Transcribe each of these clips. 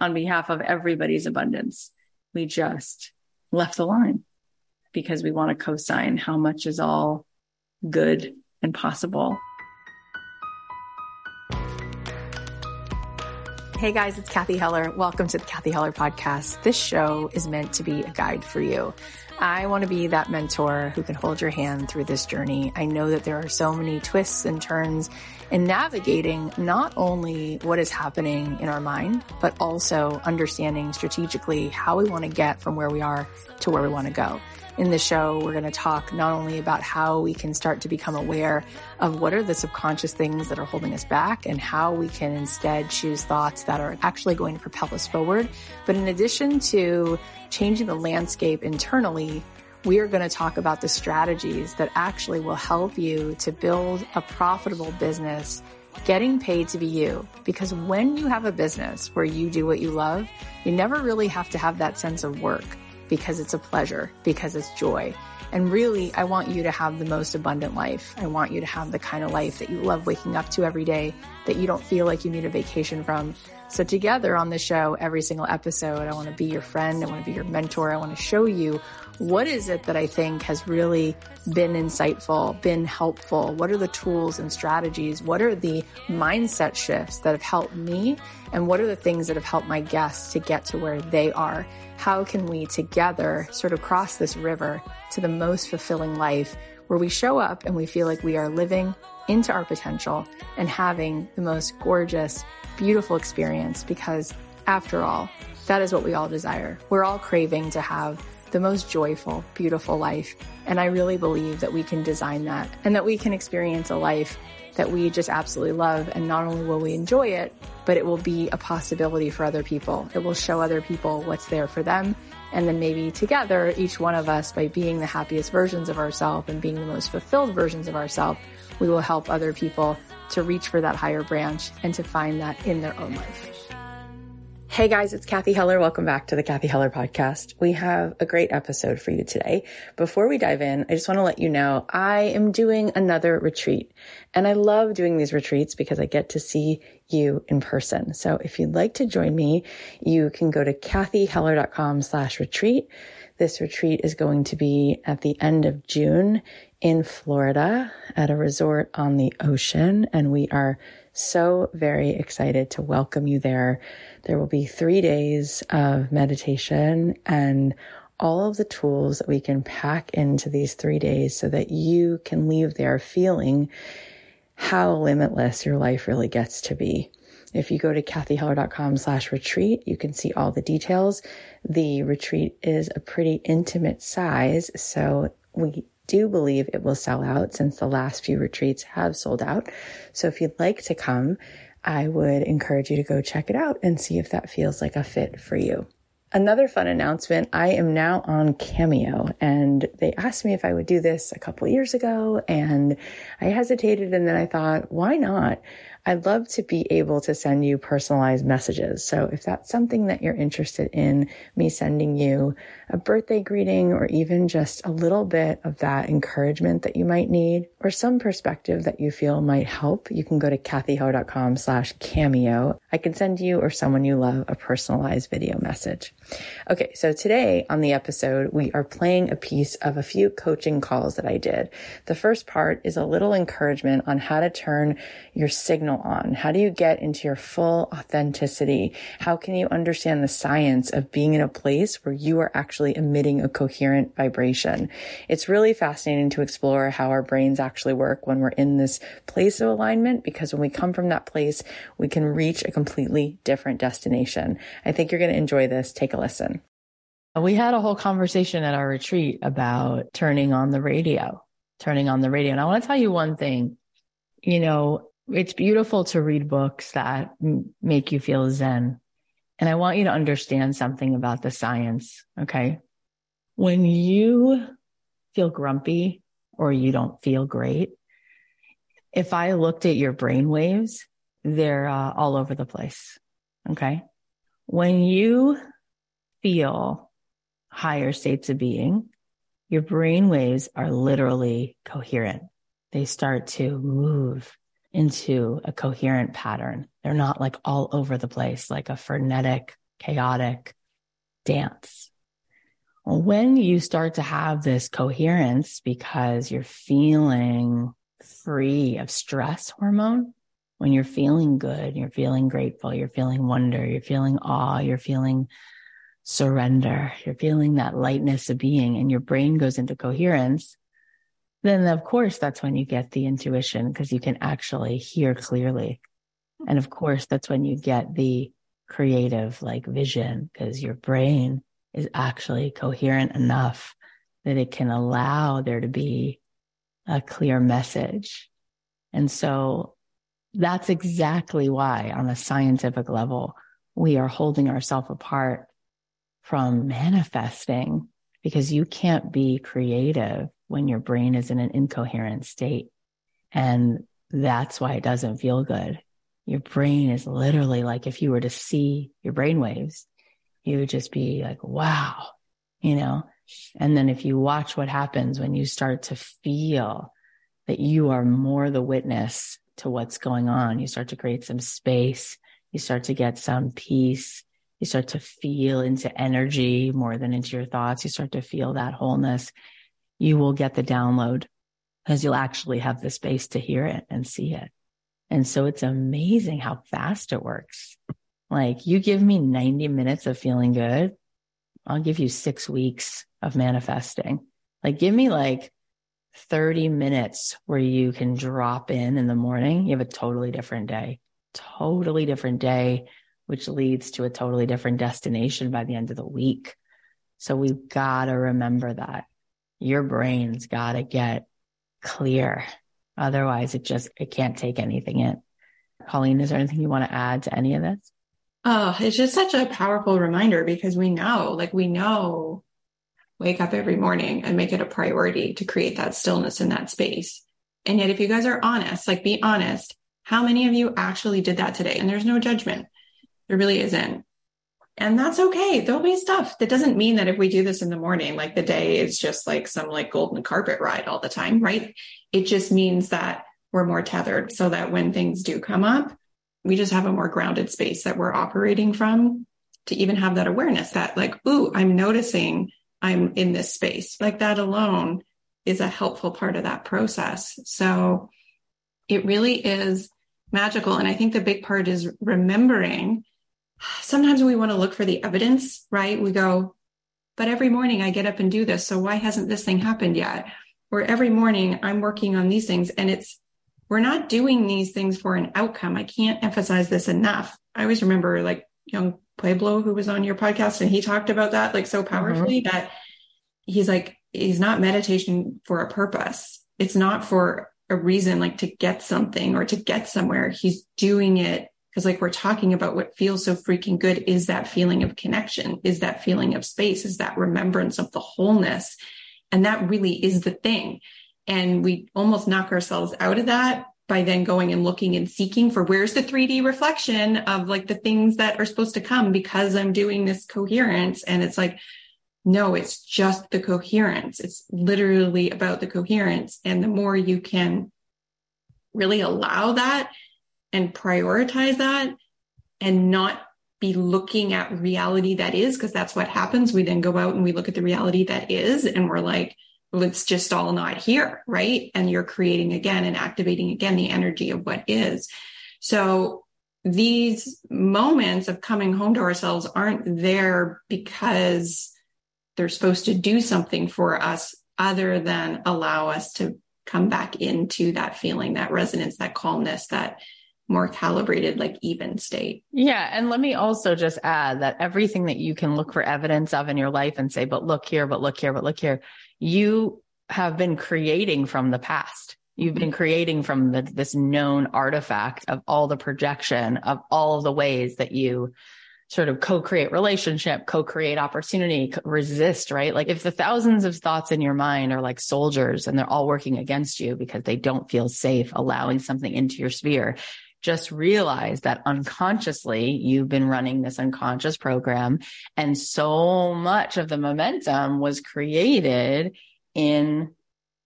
on behalf of everybody's abundance. We just left the line because we want to co-sign how much is all good and possible. Hey guys, it's Cathy Heller. Welcome to the Cathy Heller podcast. This show is meant to be a guide for you. I want to be that mentor who can hold your hand through this journey. I know that there are so many twists and turns in navigating not only what is happening in our mind, but also understanding strategically how we want to get from where we are to where we want to go. In the show, we're going to talk not only about how we can start to become aware of what are the subconscious things that are holding us back and how we can instead choose thoughts that are actually going to propel us forward. But in addition to changing the landscape internally, we are going to talk about the strategies that actually will help you to build a profitable business getting paid to be you. Because when you have a business where you do what you love, you never really have to have that sense of work because it's a pleasure, because it's joy. And really, I want you to have the most abundant life. I want you to have the kind of life that you love waking up to every day, that you don't feel like you need a vacation from. So together on the show, every single episode, I want to be your friend. I want to be your mentor. I want to show you what is it that I think has really been insightful, been helpful? What are the tools and strategies? What are the mindset shifts that have helped me? And what are the things that have helped my guests to get to where they are? How can we together sort of cross this river to the most fulfilling life where we show up and we feel like we are living into our potential and having the most gorgeous, beautiful experience because after all, that is what we all desire. We're all craving to have the most joyful, beautiful life. And I really believe that we can design that and that we can experience a life that we just absolutely love. And not only will we enjoy it, but it will be a possibility for other people. It will show other people what's there for them. And then maybe together, each one of us, by being the happiest versions of ourselves and being the most fulfilled versions of ourselves, we will help other people to reach for that higher branch and to find that in their own life. Hey guys, it's Cathy Heller. Welcome back to the Cathy Heller podcast. We have a great episode for you today. Before we dive in, I just want to let you know I am doing another retreat and I love doing these retreats because I get to see you in person. So if you'd like to join me, you can go to cathyheller.com slash retreat. This retreat is going to be at the end of June in Florida at a resort on the ocean. And we are so very excited to welcome you there. There will be three days of meditation and all of the tools that we can pack into these three days so that you can leave there feeling how limitless your life really gets to be. If you go to cathyheller.com slash retreat, you can see all the details. The retreat is a pretty intimate size, so we do believe it will sell out since the last few retreats have sold out. So if you'd like to come, I would encourage you to go check it out and see if that feels like a fit for you. Another fun announcement. I am now on Cameo and they asked me if I would do this a couple years ago and I hesitated and then I thought, why not? I'd love to be able to send you personalized messages. So if that's something that you're interested in, me sending you a birthday greeting or even just a little bit of that encouragement that you might need or some perspective that you feel might help, you can go to cathyheller.com slash cameo. I can send you or someone you love a personalized video message. Okay. So today on the episode, we are playing a piece of a few coaching calls that I did. The first part is a little encouragement on how to turn your signal on? How do you get into your full authenticity? How can you understand the science of being in a place where you are actually emitting a coherent vibration? It's really fascinating to explore how our brains actually work when we're in this place of alignment because when we come from that place, we can reach a completely different destination. I think you're going to enjoy this. Take a listen. We had a whole conversation at our retreat about turning on the radio, turning on the radio. And I want to tell you one thing. You know, it's beautiful to read books that make you feel zen. And I want you to understand something about the science. Okay. When you feel grumpy or you don't feel great, if I looked at your brain waves, they're uh, all over the place. Okay. When you feel higher states of being, your brain waves are literally coherent. They start to move into a coherent pattern. They're not like all over the place, like a frenetic, chaotic dance. When you start to have this coherence because you're feeling free of stress hormone, when you're feeling good, you're feeling grateful, you're feeling wonder, you're feeling awe, you're feeling surrender, you're feeling that lightness of being and your brain goes into coherence, then of course that's when you get the intuition because you can actually hear clearly. And of course, that's when you get the creative like vision because your brain is actually coherent enough that it can allow there to be a clear message. And so that's exactly why on a scientific level, we are holding ourselves apart from manifesting because you can't be creative when your brain is in an incoherent state. And that's why it doesn't feel good. Your brain is literally like if you were to see your brain waves, you would just be like, wow, you know? And then if you watch what happens when you start to feel that you are more the witness to what's going on, you start to create some space, you start to get some peace, you start to feel into energy more than into your thoughts, you start to feel that wholeness you will get the download because you'll actually have the space to hear it and see it. And so it's amazing how fast it works. Like you give me 90 minutes of feeling good. I'll give you six weeks of manifesting. Like give me like 30 minutes where you can drop in in the morning. You have a totally different day, totally different day, which leads to a totally different destination by the end of the week. So we've got to remember that your brain's got to get clear. Otherwise, it just, it can't take anything in. Colleen, is there anything you want to add to any of this? Oh, it's just such a powerful reminder because we know, like, we know, wake up every morning and make it a priority to create that stillness in that space. And yet, if you guys are honest, like, be honest, how many of you actually did that today? And there's no judgment. There really isn't. And that's okay. There'll be stuff. That doesn't mean that if we do this in the morning, like the day is just like some like golden carpet ride all the time, right? It just means that we're more tethered so that when things do come up, we just have a more grounded space that we're operating from to even have that awareness that like, ooh, I'm noticing I'm in this space. Like that alone is a helpful part of that process. So it really is magical. And I think the big part is remembering sometimes we want to look for the evidence, right? We go, but every morning I get up and do this. So why hasn't this thing happened yet? Or every morning I'm working on these things and it's, we're not doing these things for an outcome. I can't emphasize this enough. I always remember like Yung Pueblo who was on your podcast and he talked about that like so powerfully mm-hmm. that he's like, he's not meditation for a purpose. It's not for a reason like to get something or to get somewhere. He's doing it because like we're talking about what feels so freaking good is that feeling of connection, is that feeling of space, is that remembrance of the wholeness. And that really is the thing. And we almost knock ourselves out of that by then going and looking and seeking for where's the 3D reflection of like the things that are supposed to come because I'm doing this coherence. And it's like, no, it's just the coherence. It's literally about the coherence. And the more you can really allow that and prioritize that and not be looking at reality that is, because that's what happens. We then go out and we look at the reality that is, and we're like, well, it's just all not here, right? And you're creating again and activating again the energy of what is. So these moments of coming home to ourselves aren't there because they're supposed to do something for us other than allow us to come back into that feeling, that resonance, that calmness, that more calibrated, like even state. Yeah. And let me also just add that everything that you can look for evidence of in your life and say, but look here, but look here, but look here, you have been creating from the past. You've been creating from the, this known artifact of all the projection of all of the ways that you sort of co-create relationship, co-create opportunity, resist, right? Like if the thousands of thoughts in your mind are like soldiers and they're all working against you because they don't feel safe allowing something into your sphere, just realize that unconsciously you've been running this unconscious program and so much of the momentum was created in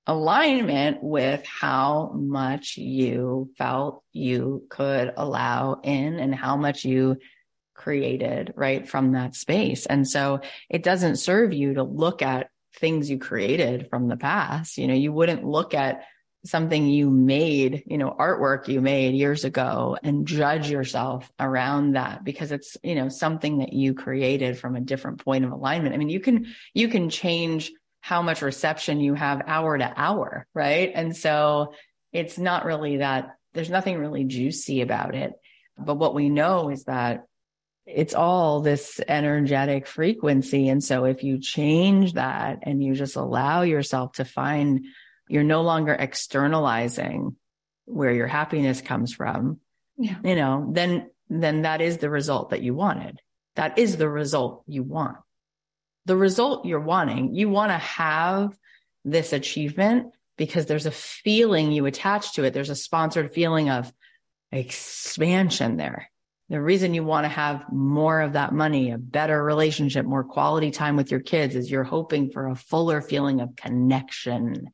alignment with how much you felt you could allow in and how much you created right from that space. And so it doesn't serve you to look at things you created from the past. You know, you wouldn't look at something you made, you know, artwork you made years ago and judge yourself around that because it's, you know, something that you created from a different point of alignment. I mean, you can, you can change how much reception you have hour to hour, right? And so it's not really that there's nothing really juicy about it. But what we know is that it's all this energetic frequency. And so if you change that and you just allow yourself to find you're no longer externalizing where your happiness comes from, yeah. you know, then, then that is the result that you wanted. That is the result you want. The result you're wanting, you want to have this achievement because there's a feeling you attach to it. There's a sponsored feeling of expansion there. The reason you want to have more of that money, a better relationship, more quality time with your kids is you're hoping for a fuller feeling of connection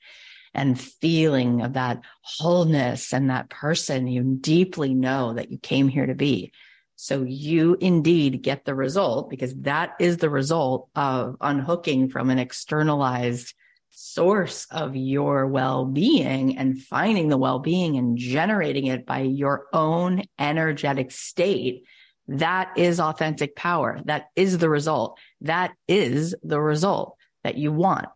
and feeling of that wholeness and that person you deeply know that you came here to be. So you indeed get the result because that is the result of unhooking from an externalized source of your well-being and finding the well-being and generating it by your own energetic state. That is authentic power. That is the result. That is the result that you want.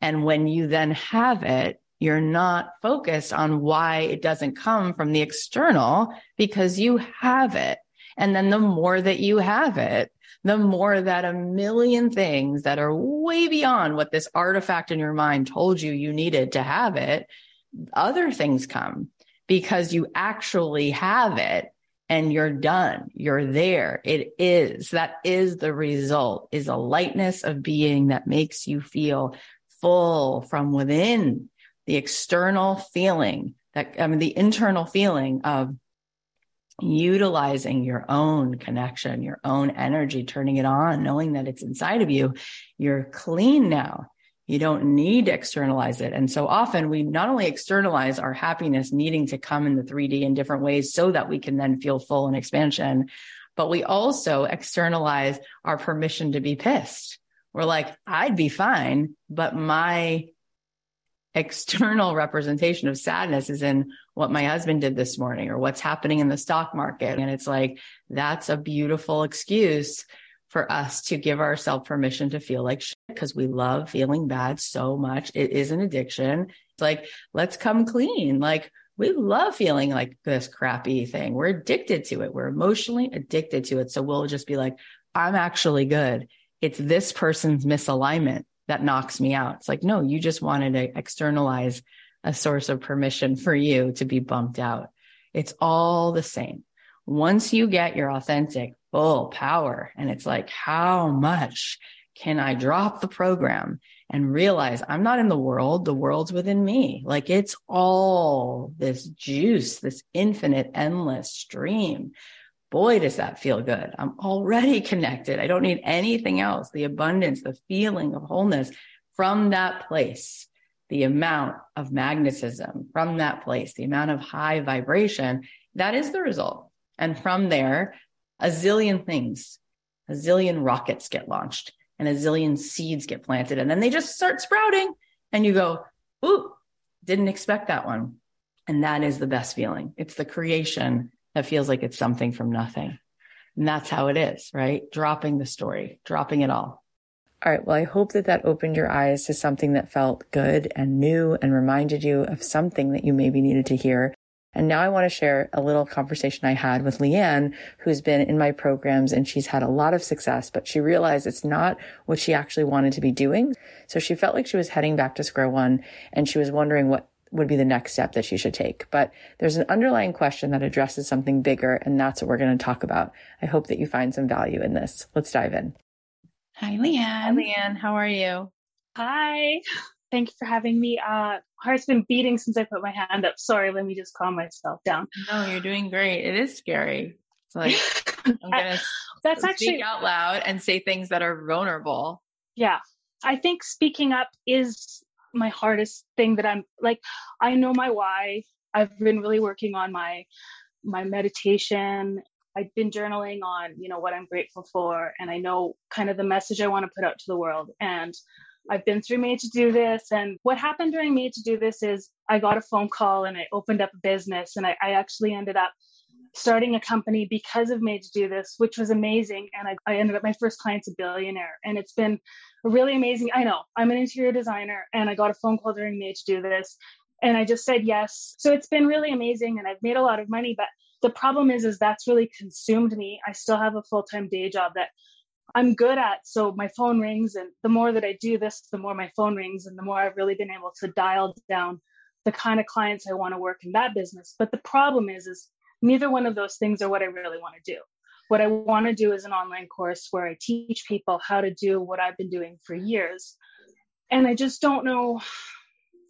And when you then have it, you're not focused on why it doesn't come from the external because you have it. And then the more that you have it, the more that a million things that are way beyond what this artifact in your mind told you you needed to have it, other things come because you actually have it and you're done. You're there. It is. That is the result is a lightness of being that makes you feel full from within the external feeling that, I mean, the internal feeling of utilizing your own connection, your own energy, turning it on, knowing that it's inside of you. You're clean now. You don't need to externalize it. And so often we not only externalize our happiness needing to come in the 3D in different ways so that we can then feel full and expansion, but we also externalize our permission to be pissed we're like, I'd be fine, but my external representation of sadness is in what my husband did this morning or what's happening in the stock market. And it's like, that's a beautiful excuse for us to give ourselves permission to feel like shit because we love feeling bad so much. It is an addiction. It's like, let's come clean. Like, we love feeling like this crappy thing. We're addicted to it. We're emotionally addicted to it. So we'll just be like, I'm actually good it's this person's misalignment that knocks me out. It's like, no, you just wanted to externalize a source of permission for you to be bumped out. It's all the same. Once you get your authentic full power and it's like, how much can I drop the program and realize I'm not in the world. The world's within me. Like it's all this juice, this infinite, endless stream boy, does that feel good. I'm already connected. I don't need anything else. The abundance, the feeling of wholeness from that place, the amount of magnetism from that place, the amount of high vibration, that is the result. And from there, a zillion things, a zillion rockets get launched and a zillion seeds get planted and then they just start sprouting and you go, ooh, didn't expect that one. And that is the best feeling. It's the creation that feels like it's something from nothing. And that's how it is, right? Dropping the story, dropping it all. All right. Well, I hope that that opened your eyes to something that felt good and new and reminded you of something that you maybe needed to hear. And now I want to share a little conversation I had with LeeAnne, who's been in my programs and she's had a lot of success, but she realized it's not what she actually wanted to be doing. So she felt like she was heading back to square one and she was wondering what would be the next step that she should take. But there's an underlying question that addresses something bigger, and that's what we're going to talk about. I hope that you find some value in this. Let's dive in. Hi, LeeAnne. Hi, LeeAnne. How are you? Hi. Thank you for having me. Uh, heart's been beating since I put my hand up. Sorry, let me just calm myself down. No, you're doing great. It is scary. It's like I'm gonna that's speak actually out loud and say things that are vulnerable. Yeah, I think speaking up is my hardest thing that I'm like I know my why. I've been really working on my my meditation. I've been journaling on, you know, what I'm grateful for and I know kind of the message I want to put out to the world and I've been through Made to Do This. And what happened during Made to Do This is I got a phone call and I opened up a business and I, I actually ended up starting a company because of Made to Do This, which was amazing. And I, I ended up, my first client's a billionaire. And it's been really amazing. I know I'm an interior designer and I got a phone call during Made to Do This. And I just said yes. So it's been really amazing and I've made a lot of money. But the problem is, is that's really consumed me. I still have a full time day job that I'm good at. So my phone rings. And the more that I do this, the more my phone rings and the more I've really been able to dial down the kind of clients I want to work in that business. But the problem is, is neither one of those things are what I really want to do. What I want to do is an online course where I teach people how to do what I've been doing for years. And I just don't know.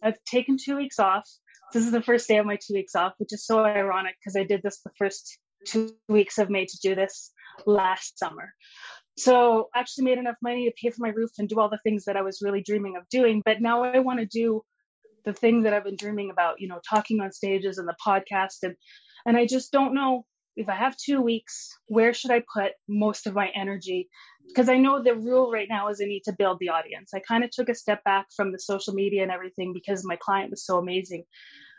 I've taken two weeks off. This is the first day of my two weeks off, which is so ironic because I did this the first two weeks of Made to Do This last summer. So I actually made enough money to pay for my roof and do all the things that I was really dreaming of doing. But now I want to do the thing that I've been dreaming about, you know, talking on stages and the podcast and and I just don't know if I have two weeks, where should I put most of my energy? Because I know the rule right now is I need to build the audience. I kind of took a step back from the social media and everything because my client was so amazing.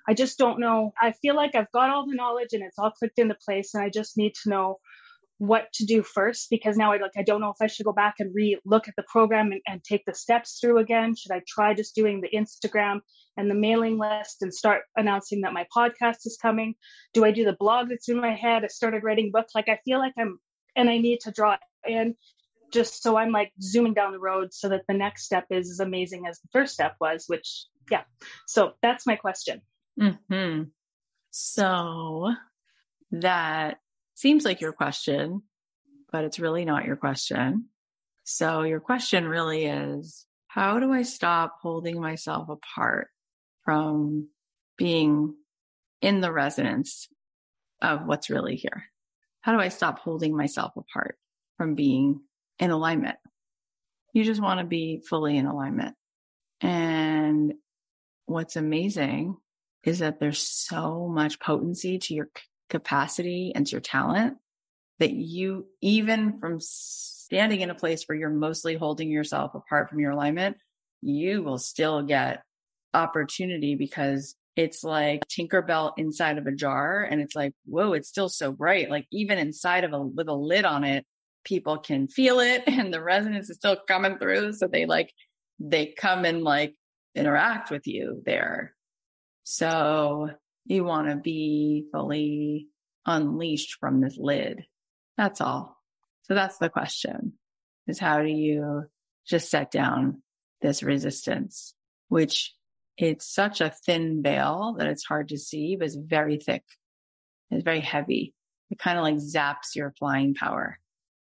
I just don't know. I feel like I've got all the knowledge and it's all clicked into place, and I just need to know what to do first because now I like I don't know if I should go back and re look at the program and, and, take the steps through again. Should I try just doing the Instagram and the mailing list and start announcing that my podcast is coming? Do I do the blog that's in my head? I started writing books. Like I feel like I'm and I need to draw in just so I'm like zooming down the road so that the next step is as amazing as the first step was, which yeah. So that's my question. Hmm. So that seems like your question, but it's really not your question. So your question really is, how do I stop holding myself apart from being in the resonance of what's really here? How do I stop holding myself apart from being in alignment? You just want to be fully in alignment. And what's amazing is that there's so much potency to your capacity and your talent that you, even from standing in a place where you're mostly holding yourself apart from your alignment, you will still get opportunity because it's like Tinkerbell inside of a jar. And it's like, whoa, it's still so bright. Like even inside of a with a lid on it, people can feel it and the resonance is still coming through. So they like, they come and like interact with you there. So you want to be fully unleashed from this lid. That's all. So that's the question is how do you just set down this resistance, which it's such a thin veil that it's hard to see, but it's very thick. It's very heavy. It kind of like zaps your flying power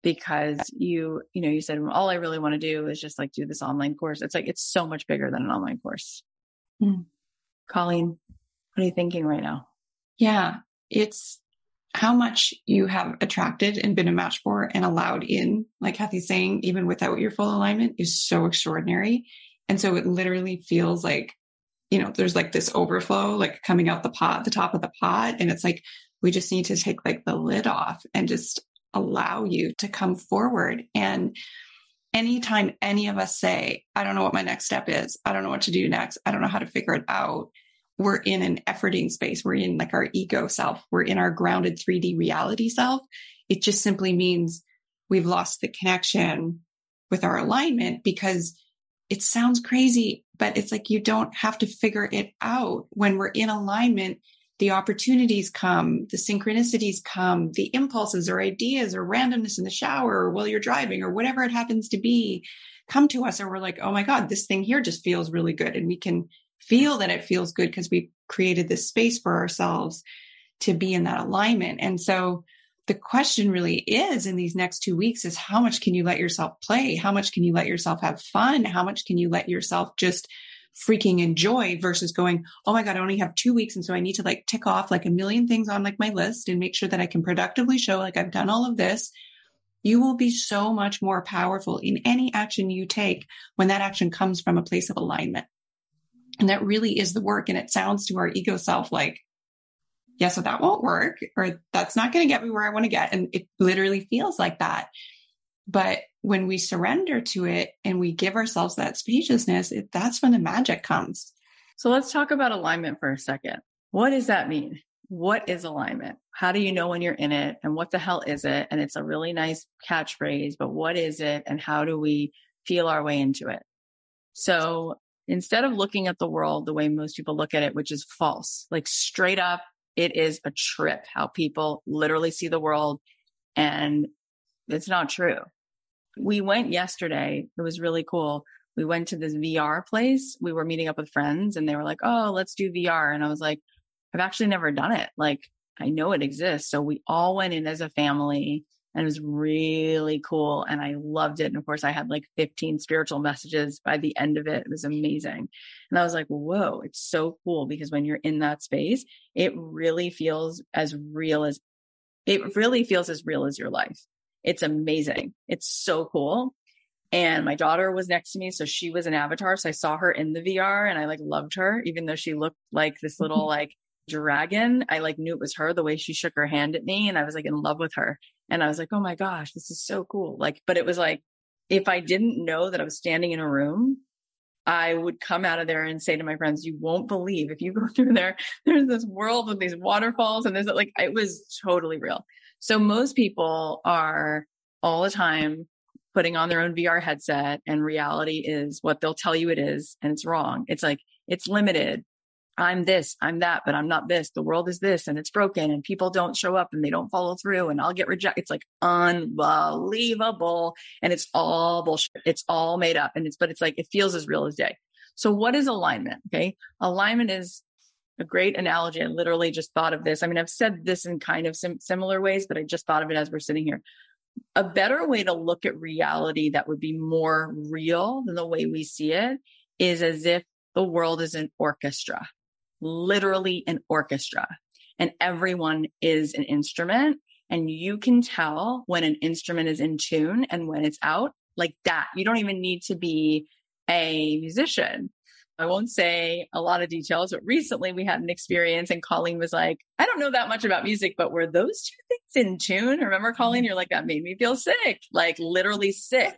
because you, you know, you said, well, all I really want to do is just like do this online course. It's like, it's so much bigger than an online course. Mm. Colleen, what are you thinking right now? Yeah, it's how much you have attracted and been a match for and allowed in, like Cathy's saying, even without your full alignment is so extraordinary. And so it literally feels like, you know, there's like this overflow, like coming out the pot, the top of the pot. And it's like, we just need to take like the lid off and just allow you to come forward. And anytime any of us say, I don't know what my next step is, I don't know what to do next, I don't know how to figure it out, we're in an efforting space. We're in like our ego self. We're in our grounded 3D reality self. It just simply means we've lost the connection with our alignment because it sounds crazy, but it's like you don't have to figure it out. When we're in alignment, the opportunities come, the synchronicities come, the impulses or ideas or randomness in the shower or while you're driving or whatever it happens to be come to us. And we're like, oh my God, this thing here just feels really good. And we can feel that it feels good because we created this space for ourselves to be in that alignment. And so the question really is in these next two weeks is how much can you let yourself play? How much can you let yourself have fun? How much can you let yourself just freaking enjoy versus going, Oh my God, I only have two weeks. And so I need to like tick off like a million things on like my list and make sure that I can productively show like I've done all of this. You will be so much more powerful in any action you take when that action comes from a place of alignment. And that really is the work. And it sounds to our ego self like, yeah, so that won't work, or that's not going to get me where I want to get. And it literally feels like that. But when we surrender to it and we give ourselves that spaciousness, it, that's when the magic comes. So let's talk about alignment for a second. What does that mean? What is alignment? How do you know when you're in it? And what the hell is it? And it's a really nice catchphrase, but what is it? And how do we feel our way into it? So instead of looking at the world the way most people look at it, which is false, like straight up, it is a trip how people literally see the world and it's not true. We went yesterday. It was really cool. We went to this VR place. We were meeting up with friends and they were like, Oh, let's do VR. And I was like, I've actually never done it. Like I know it exists. So we all went in as a family and it was really cool and I loved it. And of course, I had like 15 spiritual messages by the end of it. It was amazing. And I was like, whoa, it's so cool because when you're in that space, it really feels as real as it really feels as real as your life. It's amazing. It's so cool. And my daughter was next to me. So she was an avatar. So I saw her in the VR and I like loved her, even though she looked like this little mm-hmm. like dragon. I like knew it was her the way she shook her hand at me. And I was like in love with her. And I was like, oh my gosh, this is so cool. Like, but it was like, if I didn't know that I was standing in a room, I would come out of there and say to my friends, you won't believe if you go through there, there's this world with these waterfalls and there's like, it was totally real. So most people are all the time putting on their own VR headset and reality is what they'll tell you it is. And it's wrong. It's like, it's limited. I'm this, I'm that, but I'm not this. The world is this and it's broken and people don't show up and they don't follow through and I'll get rejected. It's like unbelievable. And it's all bullshit. It's all made up. And it's, but it's like, it feels as real as day. So what is alignment? Okay. Alignment is a great analogy. I literally just thought of this. I mean, I've said this in kind of sim- similar ways, but I just thought of it as we're sitting here. A better way to look at reality that would be more real than the way we see it is as if the world is an orchestra literally an orchestra and everyone is an instrument and you can tell when an instrument is in tune and when it's out like that. You don't even need to be a musician. I won't say a lot of details, but recently we had an experience and Colleen was like, I don't know that much about music, but were those two things in tune? Remember, Colleen? Mm-hmm. You're like, that made me feel sick, like literally sick.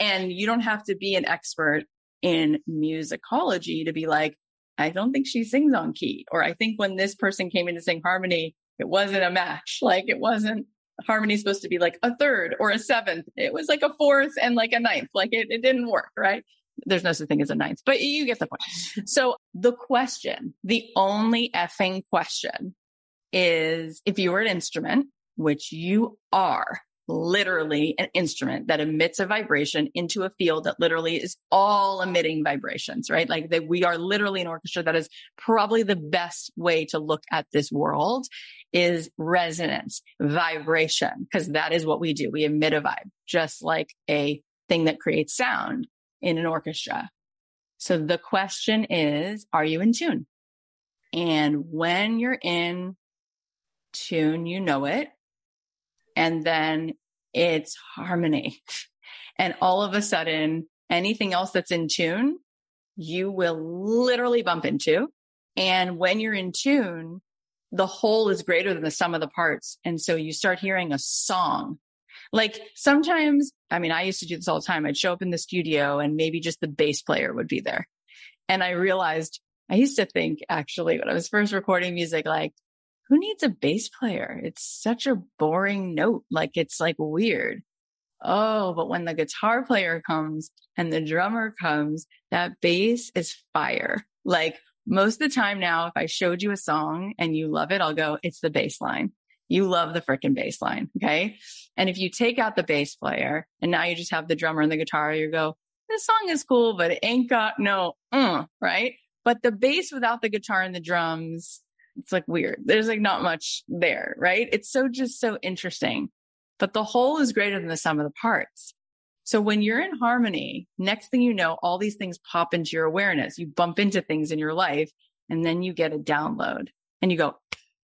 And you don't have to be an expert in musicology to be like, I don't think she sings on key. Or I think when this person came in to sing harmony, it wasn't a match. Like it wasn't harmony supposed to be like a third or a seventh. It was like a fourth and like a ninth. Like it, it didn't work, right? There's no such thing as a ninth, but you get the point. So the question, the only effing question is if you were an instrument, which you are, literally an instrument that emits a vibration into a field that literally is all emitting vibrations, right? Like that we are literally an orchestra that is probably the best way to look at this world is resonance, vibration, because that is what we do. We emit a vibe, just like a thing that creates sound in an orchestra. So the question is, are you in tune? And when you're in tune, you know it and then it's harmony. And all of a sudden, anything else that's in tune, you will literally bump into. And when you're in tune, the whole is greater than the sum of the parts. And so you start hearing a song. Like sometimes, I mean, I used to do this all the time. I'd show up in the studio and maybe just the bass player would be there. And I realized I used to think actually when I was first recording music, like, who needs a bass player? It's such a boring note. Like it's like weird. Oh, but when the guitar player comes and the drummer comes, that bass is fire. Like most of the time now, if I showed you a song and you love it, I'll go, it's the bass line. You love the freaking bass line. Okay. And if you take out the bass player and now you just have the drummer and the guitar, you go, this song is cool, but it ain't got no, uh, right? But the bass without the guitar and the drums it's like weird. There's like not much there, right? It's so just so interesting. But the whole is greater than the sum of the parts. So when you're in harmony, next thing you know, all these things pop into your awareness. You bump into things in your life and then you get a download and you go,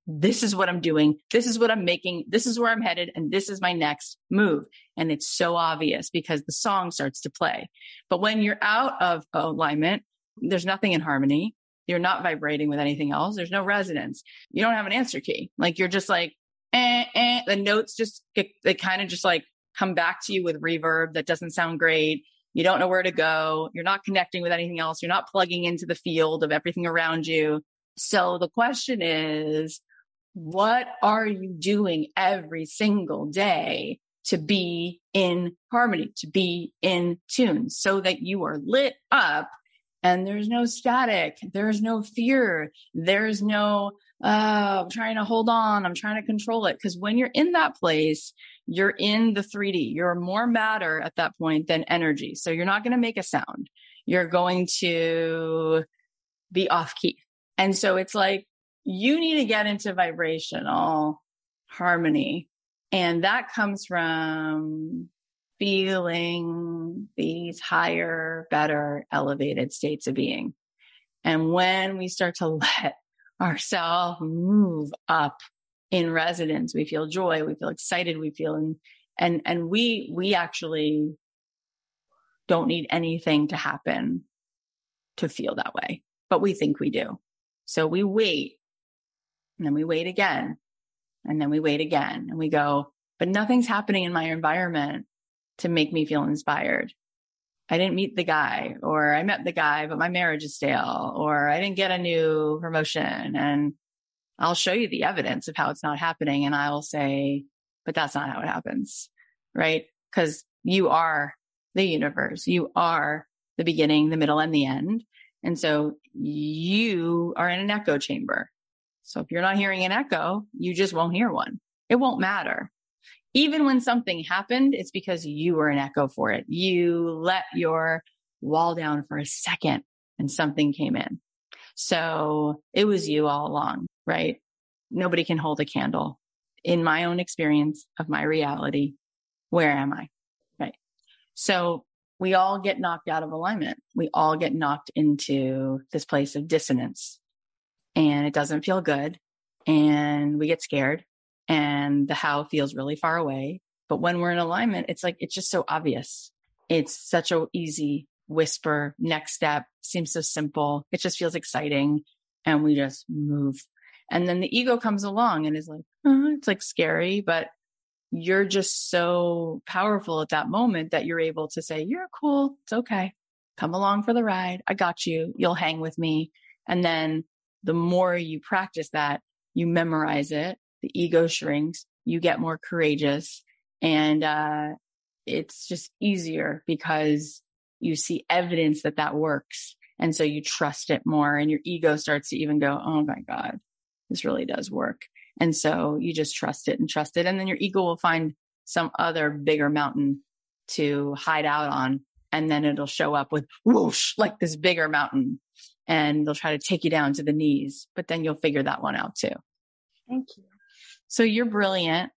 this is what I'm doing. This is what I'm making. This is where I'm headed. And this is my next move. And it's so obvious because the song starts to play. But when you're out of alignment, there's nothing in harmony. You're not vibrating with anything else. There's no resonance. You don't have an answer key. Like you're just like, eh, eh. The notes just get, they kind of just like come back to you with reverb that doesn't sound great. You don't know where to go. You're not connecting with anything else. You're not plugging into the field of everything around you. So the question is, what are you doing every single day to be in harmony, to be in tune so that you are lit up and there's no static there's no fear there's no uh, i'm trying to hold on i'm trying to control it. Because when you're in that place you're in the 3d you're more matter at that point than energy. So you're not going to make a sound. You're going to be off key. And so it's like you need to get into vibrational harmony. And that comes from feeling these higher, better, elevated states of being. And when we start to let ourselves move up in resonance, we feel joy, we feel excited, we feel, and, and, and we, we actually don't need anything to happen to feel that way, but we think we do. So we wait and then we wait again and then we wait again and we go, but nothing's happening in my environment to make me feel inspired. I didn't meet the guy, or I met the guy, but my marriage is stale, or I didn't get a new promotion. And I'll show you the evidence of how it's not happening. And I'll say, but that's not how it happens. Right. Cause you are the universe. You are the beginning, the middle and the end. And so you are in an echo chamber. So if you're not hearing an echo, you just won't hear one. It won't matter even when something happened, it's because you were an echo for it. You let your wall down for a second and something came in. So it was you all along, right? Nobody can hold a candle. In my own experience of my reality, where am I? Right. So we all get knocked out of alignment. We all get knocked into this place of dissonance and it doesn't feel good. And we get scared and the how feels really far away. But when we're in alignment, it's like, it's just so obvious. It's such a easy whisper, next step seems so simple. It just feels exciting. And we just move. And then the ego comes along and is like, oh, it's like scary, but you're just so powerful at that moment that you're able to say, you're cool. It's okay. Come along for the ride. I got you. You'll hang with me. And then the more you practice that, you memorize it, the ego shrinks, you get more courageous and, uh, it's just easier because you see evidence that that works. And so you trust it more and your ego starts to even go, Oh my God, this really does work. And so you just trust it and trust it. And then your ego will find some other bigger mountain to hide out on. And then it'll show up with whoosh, like this bigger mountain. And they'll try to take you down to the knees, but then you'll figure that one out too. Thank you. So you're brilliant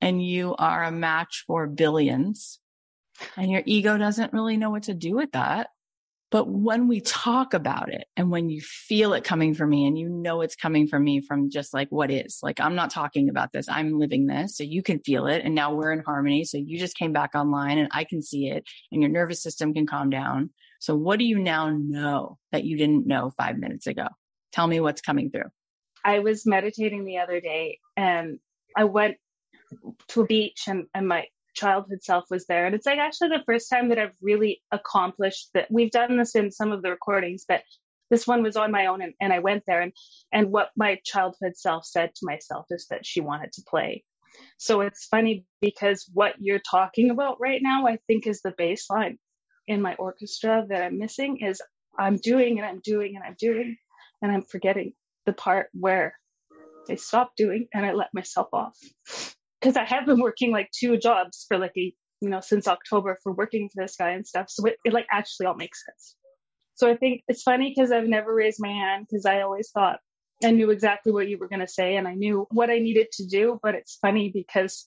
and you are a match for billions and your ego doesn't really know what to do with that. But when we talk about it and when you feel it coming from me and you know it's coming from me from just like what is, like I'm not talking about this, I'm living this. So you can feel it. And now we're in harmony. So you just came back online and I can see it and your nervous system can calm down. So what do you now know that you didn't know five minutes ago? Tell me what's coming through. I was meditating the other day and I went to a beach and, and my childhood self was there. And it's like actually the first time that I've really accomplished that. We've done this in some of the recordings, but this one was on my own and, and I went there and, and what my childhood self said to myself is that she wanted to play. So it's funny because what you're talking about right now, I think is the baseline in my orchestra that I'm missing is I'm doing and I'm doing and I'm doing and I'm forgetting the part where I stopped doing and I let myself off because I have been working like two jobs for like a you know since October for working for this guy and stuff. So it, it like actually all makes sense. So I think it's funny because I've never raised my hand because I always thought I knew exactly what you were going to say and I knew what I needed to do. But it's funny because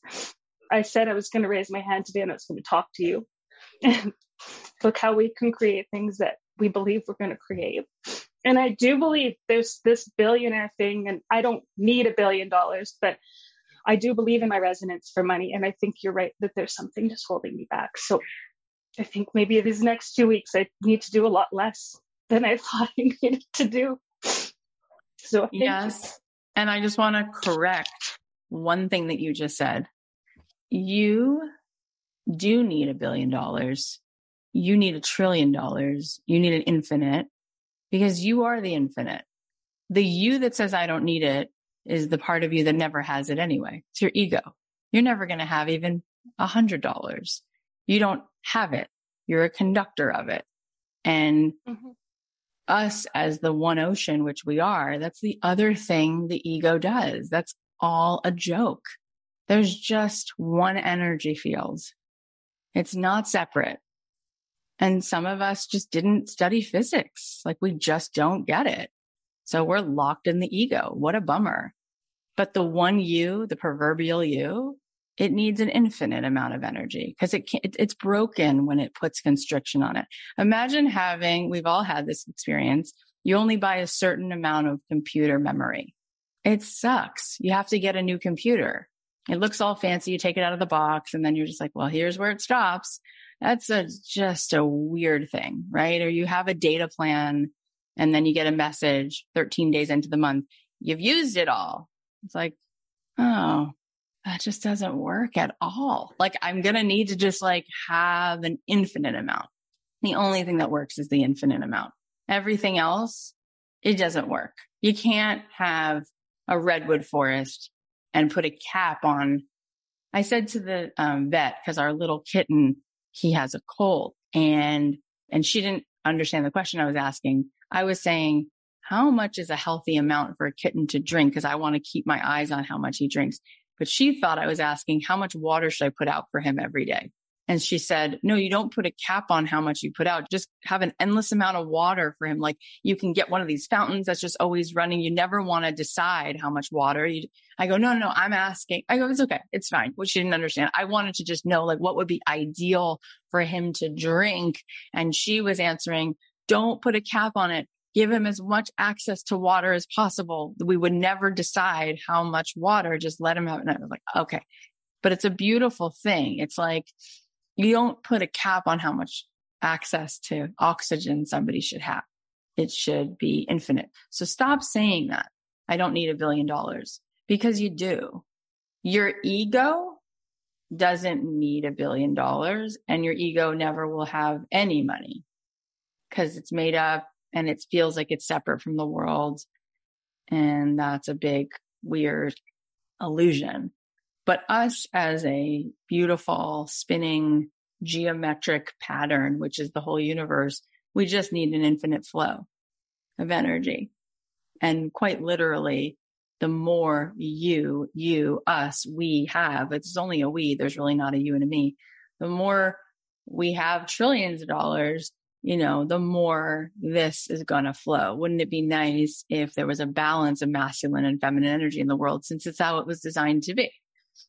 I said I was going to raise my hand today and I was going to talk to you and look how we can create things that we believe we're going to create. And I do believe there's this billionaire thing, and I don't need a billion dollars, but I do believe in my resonance for money. And I think you're right that there's something just holding me back. So I think maybe these next two weeks, I need to do a lot less than I thought I needed to do. So yes. You. And I just want to correct one thing that you just said. You do need a billion dollars. You need a trillion dollars. You need an infinite because you are the infinite. The you that says, I don't need it is the part of you that never has it anyway. It's your ego. You're never going to have even a hundred dollars. You don't have it. You're a conductor of it. And mm-hmm. us as the one ocean, which we are, that's the other thing the ego does. That's all a joke. There's just one energy field. It's not separate. And some of us just didn't study physics. Like we just don't get it. So we're locked in the ego. What a bummer. But the one you, the proverbial you, it needs an infinite amount of energy because it, it, it's broken when it puts constriction on it. Imagine having, we've all had this experience. You only buy a certain amount of computer memory. It sucks. You have to get a new computer. It looks all fancy. You take it out of the box and then you're just like, well, here's where it stops. That's a, just a weird thing, right? Or you have a data plan and then you get a message 13 days into the month, you've used it all. It's like, oh, that just doesn't work at all. Like I'm going to need to just like have an infinite amount. The only thing that works is the infinite amount. Everything else, it doesn't work. You can't have a redwood forest and put a cap on. I said to the um, vet, because our little kitten, he has a cold and, and she didn't understand the question I was asking. I was saying, how much is a healthy amount for a kitten to drink? Cause I want to keep my eyes on how much he drinks. But she thought I was asking, how much water should I put out for him every day? And she said, no, you don't put a cap on how much you put out. Just have an endless amount of water for him. Like you can get one of these fountains that's just always running. You never want to decide how much water you, I go, no, no, no, I'm asking. I go, it's okay. It's fine. Which she didn't understand. I wanted to just know like what would be ideal for him to drink. And she was answering, don't put a cap on it give him as much access to water as possible. We would never decide how much water, just let him have it. And I was like, okay. But it's a beautiful thing. It's like you don't put a cap on how much access to oxygen somebody should have. It should be infinite. So stop saying that. I don't need a billion dollars because you do. Your ego doesn't need a billion dollars and your ego never will have any money because it's made up and it feels like it's separate from the world. And that's a big, weird illusion. But us as a beautiful spinning geometric pattern, which is the whole universe, we just need an infinite flow of energy. And quite literally, the more you, you, us, we have, it's only a we, there's really not a you and a me. The more we have trillions of dollars, you know, the more this is going to flow. Wouldn't it be nice if there was a balance of masculine and feminine energy in the world since it's how it was designed to be?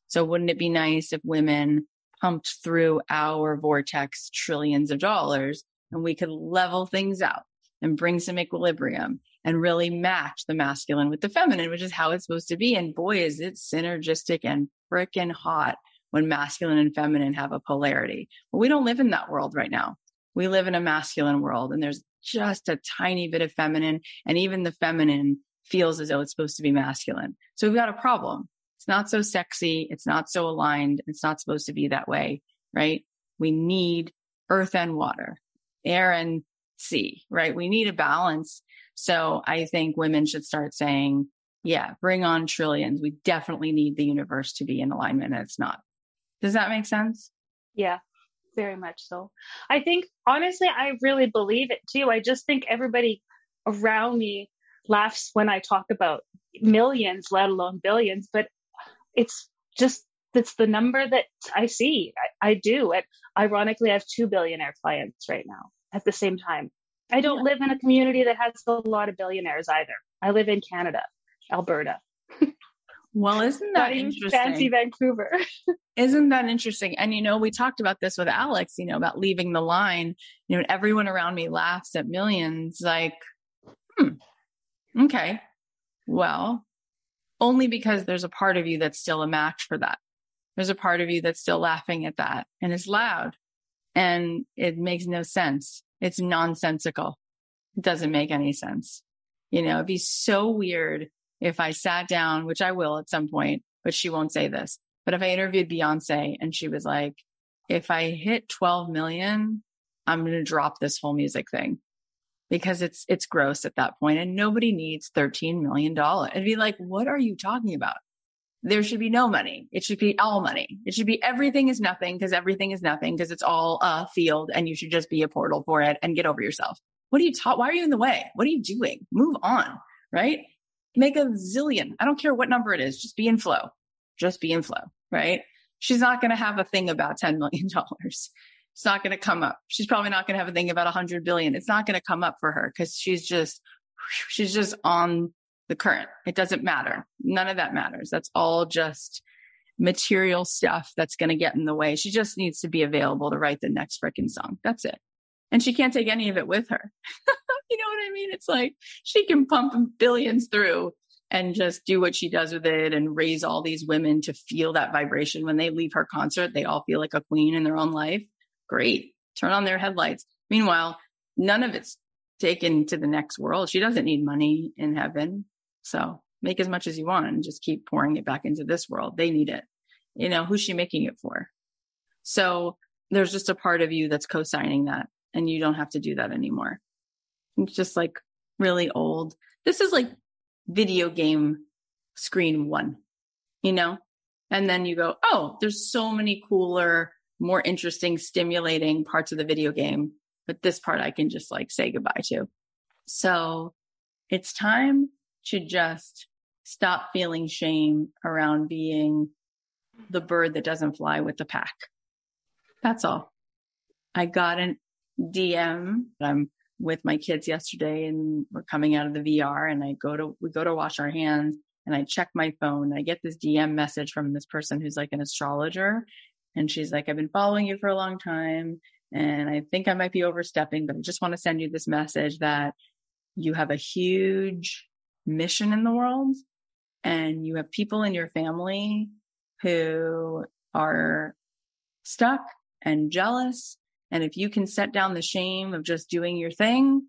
So wouldn't it be nice if women pumped through our vortex trillions of dollars and we could level things out and bring some equilibrium and really match the masculine with the feminine, which is how it's supposed to be. And boy, is it synergistic and freaking hot when masculine and feminine have a polarity. But we don't live in that world right now. We live in a masculine world and there's just a tiny bit of feminine and even the feminine feels as though it's supposed to be masculine. So we've got a problem. It's not so sexy. It's not so aligned. It's not supposed to be that way, right? We need earth and water, air and sea, right? We need a balance. So I think women should start saying, yeah, bring on trillions. We definitely need the universe to be in alignment and it's not. Does that make sense? Yeah, very much so. I think honestly, I really believe it too. I just think everybody around me laughs when I talk about millions, let alone billions, but it's just that's the number that I see. I, I do. And ironically, I have two billionaire clients right now at the same time. I don't yeah. live in a community that has a lot of billionaires either. I live in Canada, Alberta. Well, isn't that interesting? Fancy Vancouver. isn't that interesting? And you know, we talked about this with Alex, you know, about leaving the line. You know, everyone around me laughs at millions, like, hmm, okay. Well, only because there's a part of you that's still a match for that. There's a part of you that's still laughing at that and it's loud and it makes no sense. It's nonsensical. It doesn't make any sense. You know, it'd be so weird if I sat down, which I will at some point, but she won't say this. But if I interviewed Beyonce and she was like, if I hit 12 million, I'm going to drop this whole music thing because it's it's gross at that point and nobody needs 13 million dollars. It'd be like, what are you talking about? There should be no money. It should be all money. It should be everything is nothing because everything is nothing because it's all a field and you should just be a portal for it and get over yourself. What are you taught? Why are you in the way? What are you doing? Move on, right? Make a zillion. I don't care what number it is. Just be in flow. Just be in flow, right? She's not going to have a thing about $10 million. It's not going to come up. She's probably not going to have a thing about a hundred billion. It's not going to come up for her because she's just, she's just on the current. It doesn't matter. None of that matters. That's all just material stuff that's going to get in the way. She just needs to be available to write the next freaking song. That's it. And she can't take any of it with her. you know what I mean? It's like she can pump billions through and just do what she does with it and raise all these women to feel that vibration when they leave her concert. They all feel like a queen in their own life great. Turn on their headlights. Meanwhile, none of it's taken to the next world. She doesn't need money in heaven. So make as much as you want and just keep pouring it back into this world. They need it. You know, who's she making it for? So there's just a part of you that's co-signing that and you don't have to do that anymore. It's just like really old. This is like video game screen one, you know? And then you go, oh, there's so many cooler more interesting, stimulating parts of the video game. But this part I can just like say goodbye to. So it's time to just stop feeling shame around being the bird that doesn't fly with the pack. That's all. I got an DM. I'm with my kids yesterday and we're coming out of the VR and I go to, we go to wash our hands and I check my phone. I get this DM message from this person who's like an astrologer and she's like, I've been following you for a long time and I think I might be overstepping, but I just want to send you this message that you have a huge mission in the world and you have people in your family who are stuck and jealous And if you can set down the shame of just doing your thing,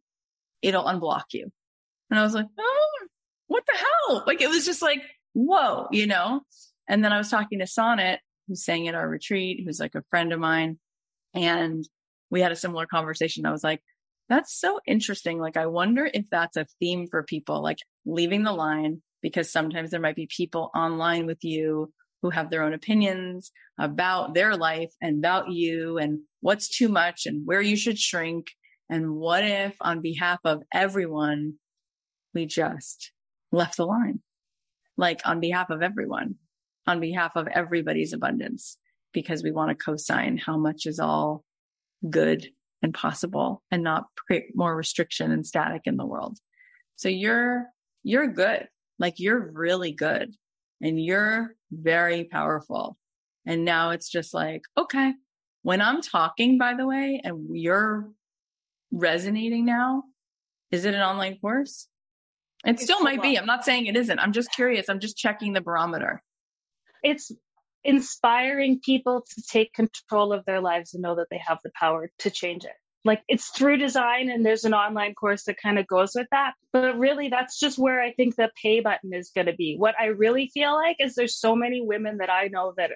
it'll unblock you. And I was like, oh, what the hell? Like it was just like, whoa, you know? And then I was talking to Sonnet, who sang at our retreat, who's like a friend of mine. And we had a similar conversation. I was like, that's so interesting. Like, I wonder if that's a theme for people, like leaving the line, because sometimes there might be people online with you who have their own opinions about their life and about you and what's too much and where you should shrink. And what if on behalf of everyone, we just left the line? Like on behalf of everyone, on behalf of everybody's abundance, because we want to co-sign how much is all good and possible and not create more restriction and static in the world. So you're, you're good. Like you're really good and you're very powerful. And now it's just like, okay, when I'm talking, by the way, and you're resonating now, is it an online course? It it's still might be. I'm not saying it isn't. I'm just curious. I'm just checking the barometer. It's inspiring people to take control of their lives and know that they have the power to change it. Like it's through design and there's an online course that kind of goes with that. But really, that's just where I think the pay button is going to be. What I really feel like is there's so many women that I know that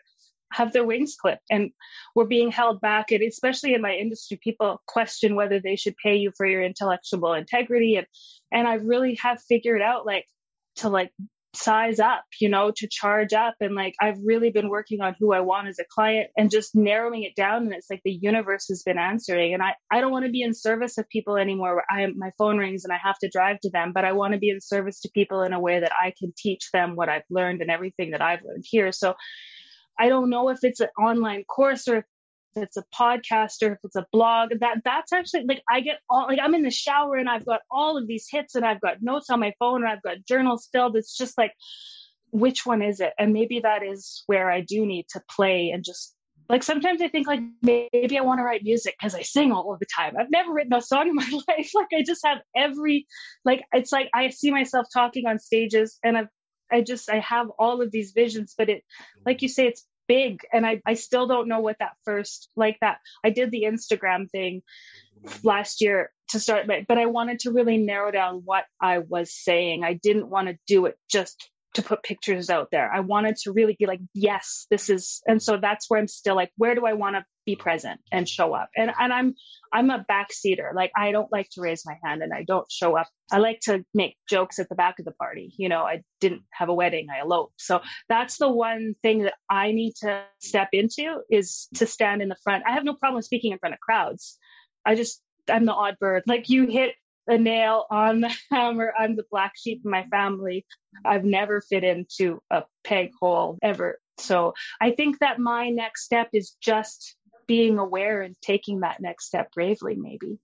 have their wings clipped and we're being held back and especially in my industry people question whether they should pay you for your intellectual integrity and and i really have figured out like to like size up, you know, to charge up. And like, I've really been working on who I want as a client and just narrowing it down. And it's like the universe has been answering. And I, I don't want to be in service of people anymore where I, my phone rings and I have to drive to them, but I want to be in service to people in a way that I can teach them what I've learned and everything that I've learned here. So I don't know if it's an online course or if it's a podcast or if it's a blog that that's actually like i get all like i'm in the shower and i've got all of these hits and i've got notes on my phone and i've got journals filled. It's just like which one is it? And maybe that is where i do need to play and just like sometimes i think like maybe i want to write music because i sing all of the time. I've never written a song in my life. Like i just have every like it's like i see myself talking on stages and i've I just I have all of these visions, but it like you say, it's big and I, I still don't know what that first like that i did the instagram thing last year to start but i wanted to really narrow down what i was saying. I didn't want to do it just to put pictures out there. I wanted to really be like yes this is and so that's where i'm still like where do i want to be present and show up. And and I'm I'm a backseater. Like I don't like to raise my hand and I don't show up. I like to make jokes at the back of the party. You know, I didn't have a wedding, I eloped. So that's the one thing that I need to step into is to stand in the front. I have no problem speaking in front of crowds. I just I'm the odd bird. Like you hit a nail on the hammer. I'm the black sheep in my family. I've never fit into a peg hole ever. So I think that my next step is just being aware and taking that next step bravely, maybe.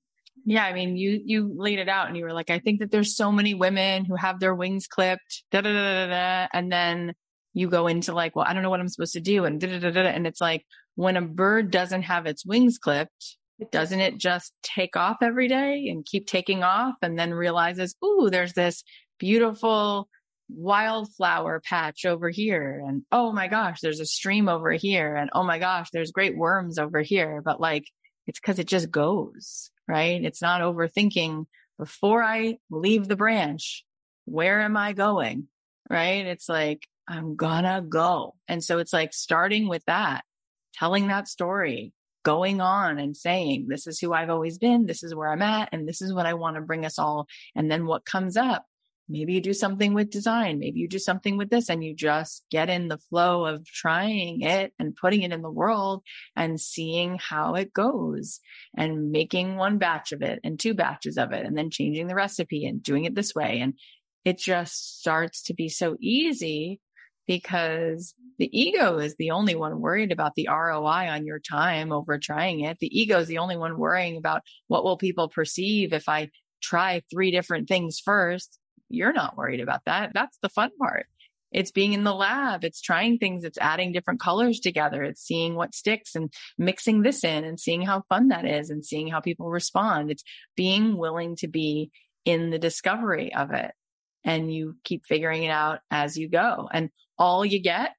Yeah, I mean, you you laid it out, and you were like, I think that there's so many women who have their wings clipped, da da da da da, and then you go into like, well, I don't know what I'm supposed to do, and da da da da, and it's like when a bird doesn't have its wings clipped, doesn't it just take off every day and keep taking off, and then realizes, ooh, there's this beautiful wildflower patch over here and oh my gosh there's a stream over here and oh my gosh there's great worms over here but like it's because it just goes right? It's not overthinking. Before i leave the branch where am i going right? It's like i'm gonna go. And so it's like starting with that telling that story going on and saying this is who i've always been this is where i'm at and this is what i want to bring us all and then what comes up maybe you do something with design maybe you do something with this and you just get in the flow of trying it and putting it in the world and seeing how it goes and making one batch of it and two batches of it and then changing the recipe and doing it this way and it just starts to be so easy because the ego is the only one worried about the ROI on your time over trying it. The ego is the only one worrying about what will people perceive if I try three different things first you're not worried about that. That's the fun part. It's being in the lab. It's trying things. It's adding different colors together. It's seeing what sticks and mixing this in and seeing how fun that is and seeing how people respond. It's being willing to be in the discovery of it. And you keep figuring it out as you go. And all you get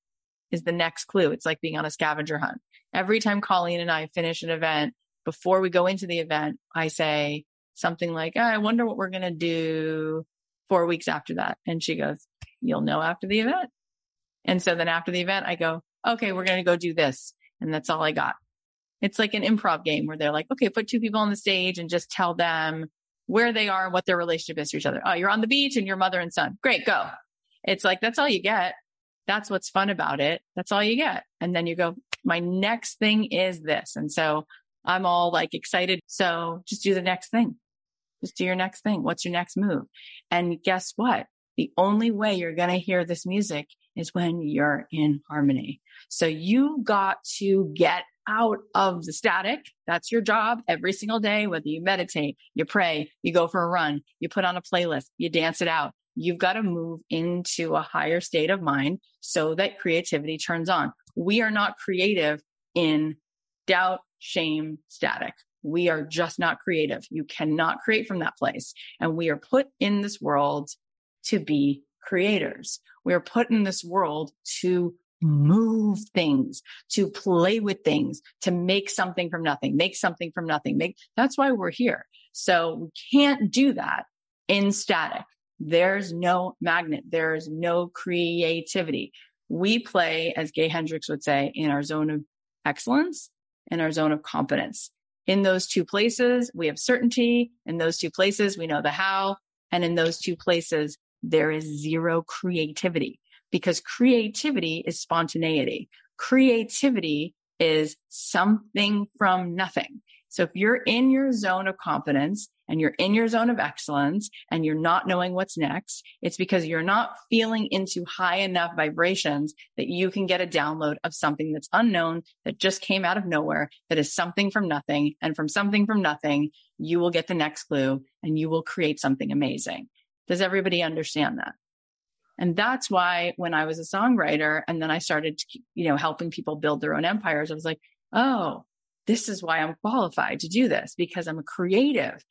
is the next clue. It's like being on a scavenger hunt. Every time Colleen and I finish an event, before we go into the event, I say something like, oh, I wonder what we're going to do four weeks after that. And she goes, you'll know after the event. And so then after the event, I go, okay, we're going to go do this. And that's all I got. It's like an improv game where they're like, okay, put two people on the stage and just tell them where they are and what their relationship is to each other. Oh, you're on the beach and your mother and son. Great, go. It's like, that's all you get. That's what's fun about it. That's all you get. And then you go, my next thing is this. And so I'm all like excited. So just do the next thing. Just do your next thing. What's your next move? And guess what? The only way you're going to hear this music is when you're in harmony. So you got to get out of the static. That's your job every single day, whether you meditate, you pray, you go for a run, you put on a playlist, you dance it out. You've got to move into a higher state of mind so that creativity turns on. We are not creative in doubt, shame, static. We are just not creative. You cannot create from that place. And we are put in this world to be creators. We are put in this world to move things, to play with things, to make something from nothing, make something from nothing. Make that's why we're here. So we can't do that in static. There's no magnet. There's no creativity. We play, as Gay Hendricks would say, in our zone of excellence in our zone of competence. In those two places, we have certainty. In those two places, we know the how. And in those two places, there is zero creativity because creativity is spontaneity. Creativity is something from nothing. So if you're in your zone of competence and you're in your zone of excellence and you're not knowing what's next, it's because you're not feeling into high enough vibrations that you can get a download of something that's unknown that just came out of nowhere, that is something from nothing. And from something from nothing, you will get the next clue and you will create something amazing. Does everybody understand that? And that's why when I was a songwriter and then I started, you know, helping people build their own empires, I was like, oh, this is why I'm qualified to do this because I'm a creative.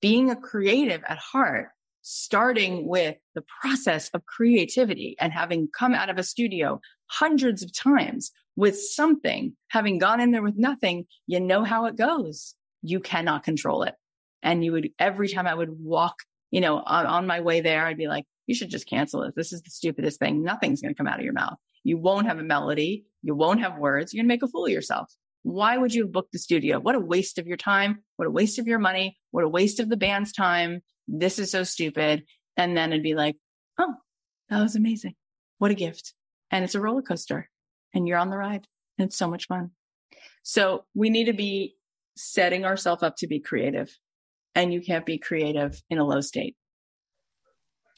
Being a creative at heart, starting with the process of creativity and having come out of a studio hundreds of times with something, having gone in there with nothing, you know how it goes. You cannot control it. And you would, every time I would walk, you know, on, on my way there, I'd be like, you should just cancel it. This is the stupidest thing. Nothing's going to come out of your mouth. You won't have a melody. You won't have words. You're going to make a fool of yourself. Why would you have booked the studio? What a waste of your time. What a waste of your money. What a waste of the band's time. This is so stupid. And then it'd be like, oh, that was amazing. What a gift. And it's a roller coaster and you're on the ride. And it's so much fun. So we need to be setting ourselves up to be creative and you can't be creative in a low state.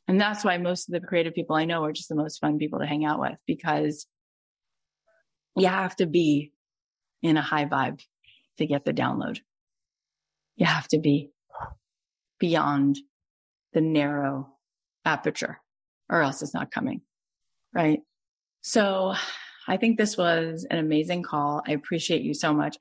And that's why most of the creative people I know are just the most fun people to hang out with because you have to be in a high vibe to get the download. You have to be beyond the narrow aperture or else it's not coming. Right. So I think this was an amazing call. I appreciate you so much.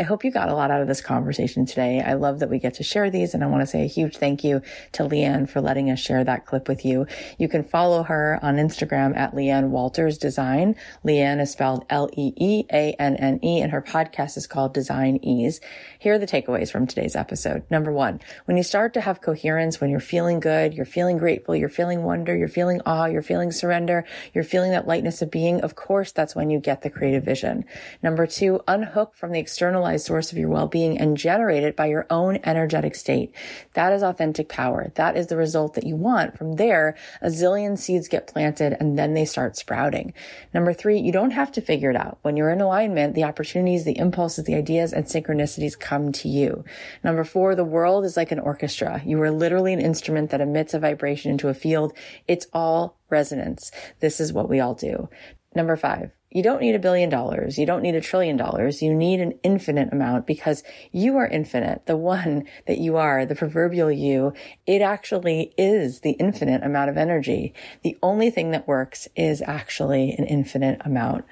I hope you got a lot out of this conversation today. I love that we get to share these and I want to say a huge thank you to LeeAnne for letting us share that clip with you. You can follow her on Instagram at LeeAnne Walters Design. LeeAnne is spelled L-E-E-A-N-N-E and her podcast is called Design Ease. Here are the takeaways from today's episode. Number one, when you start to have coherence, when you're feeling good, you're feeling grateful, you're feeling wonder, you're feeling awe, you're feeling surrender, you're feeling that lightness of being, of course, that's when you get the creative vision. Number two, unhook from the external source of your well-being and generate it by your own energetic state. That is authentic power. That is the result that you want. From there, a zillion seeds get planted and then they start sprouting. Number three, you don't have to figure it out. When you're in alignment, the opportunities, the impulses, the ideas and synchronicities come to you. Number four, the world is like an orchestra. You are literally an instrument that emits a vibration into a field. It's all resonance. This is what we all do. Number five, you don't need a billion dollars. You don't need a trillion dollars. You need an infinite amount because you are infinite. The one that you are, the proverbial you, it actually is the infinite amount of energy. The only thing that works is actually an infinite amount.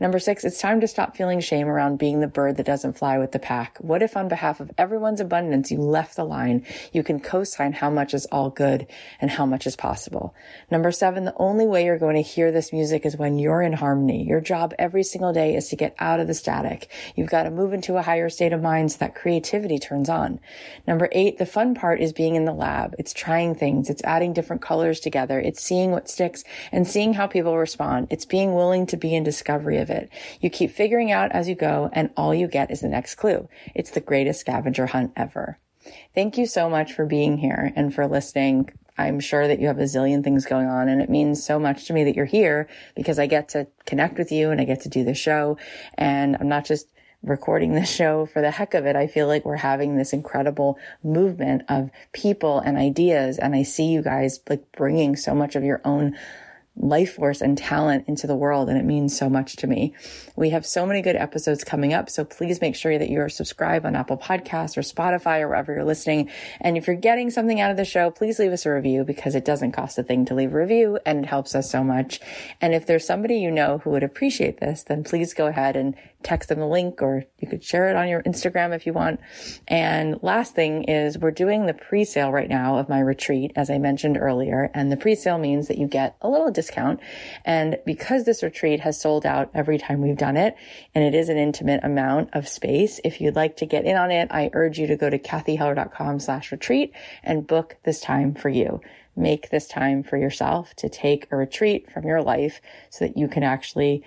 Number six, it's time to stop feeling shame around being the bird that doesn't fly with the pack. What if on behalf of everyone's abundance, you left the line? You can co-sign how much is all good and how much is possible. Number seven, the only way you're going to hear this music is when you're in harmony. Your job every single day is to get out of the static. You've got to move into a higher state of mind so that creativity turns on. Number eight, the fun part is being in the lab. It's trying things. It's adding different colors together. It's seeing what sticks and seeing how people respond. It's being willing to be in discovery of it. You keep figuring out as you go and all you get is the next clue. It's the greatest scavenger hunt ever. Thank you so much for being here and for listening. I'm sure that you have a zillion things going on and it means so much to me that you're here because I get to connect with you and I get to do the show and I'm not just recording this show for the heck of it. I feel like we're having this incredible movement of people and ideas. And I see you guys like bringing so much of your own life force and talent into the world. And it means so much to me. We have so many good episodes coming up. So please make sure that you are subscribed on Apple Podcasts or Spotify or wherever you're listening. And if you're getting something out of the show, please leave us a review because it doesn't cost a thing to leave a review and it helps us so much. And if there's somebody you know who would appreciate this, then please go ahead and text them the link or you could share it on your Instagram if you want. And last thing is we're doing the pre-sale right now of my retreat, as I mentioned earlier. And the pre-sale means that you get a little discount. And because this retreat has sold out every time we've done it, and it is an intimate amount of space, if you'd like to get in on it, I urge you to go to cathyheller.com slash retreat and book this time for you make this time for yourself to take a retreat from your life so that you can actually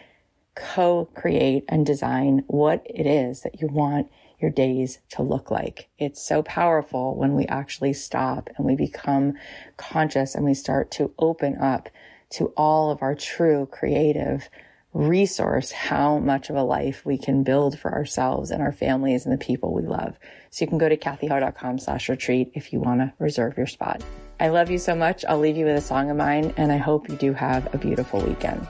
co-create and design what it is that you want your days to look like. It's so powerful when we actually stop and we become conscious and we start to open up to all of our true creative resource, how much of a life we can build for ourselves and our families and the people we love. So you can go to cathyheller.com slash retreat if you want to reserve your spot. I love you so much. I'll leave you with a song of mine and I hope you do have a beautiful weekend.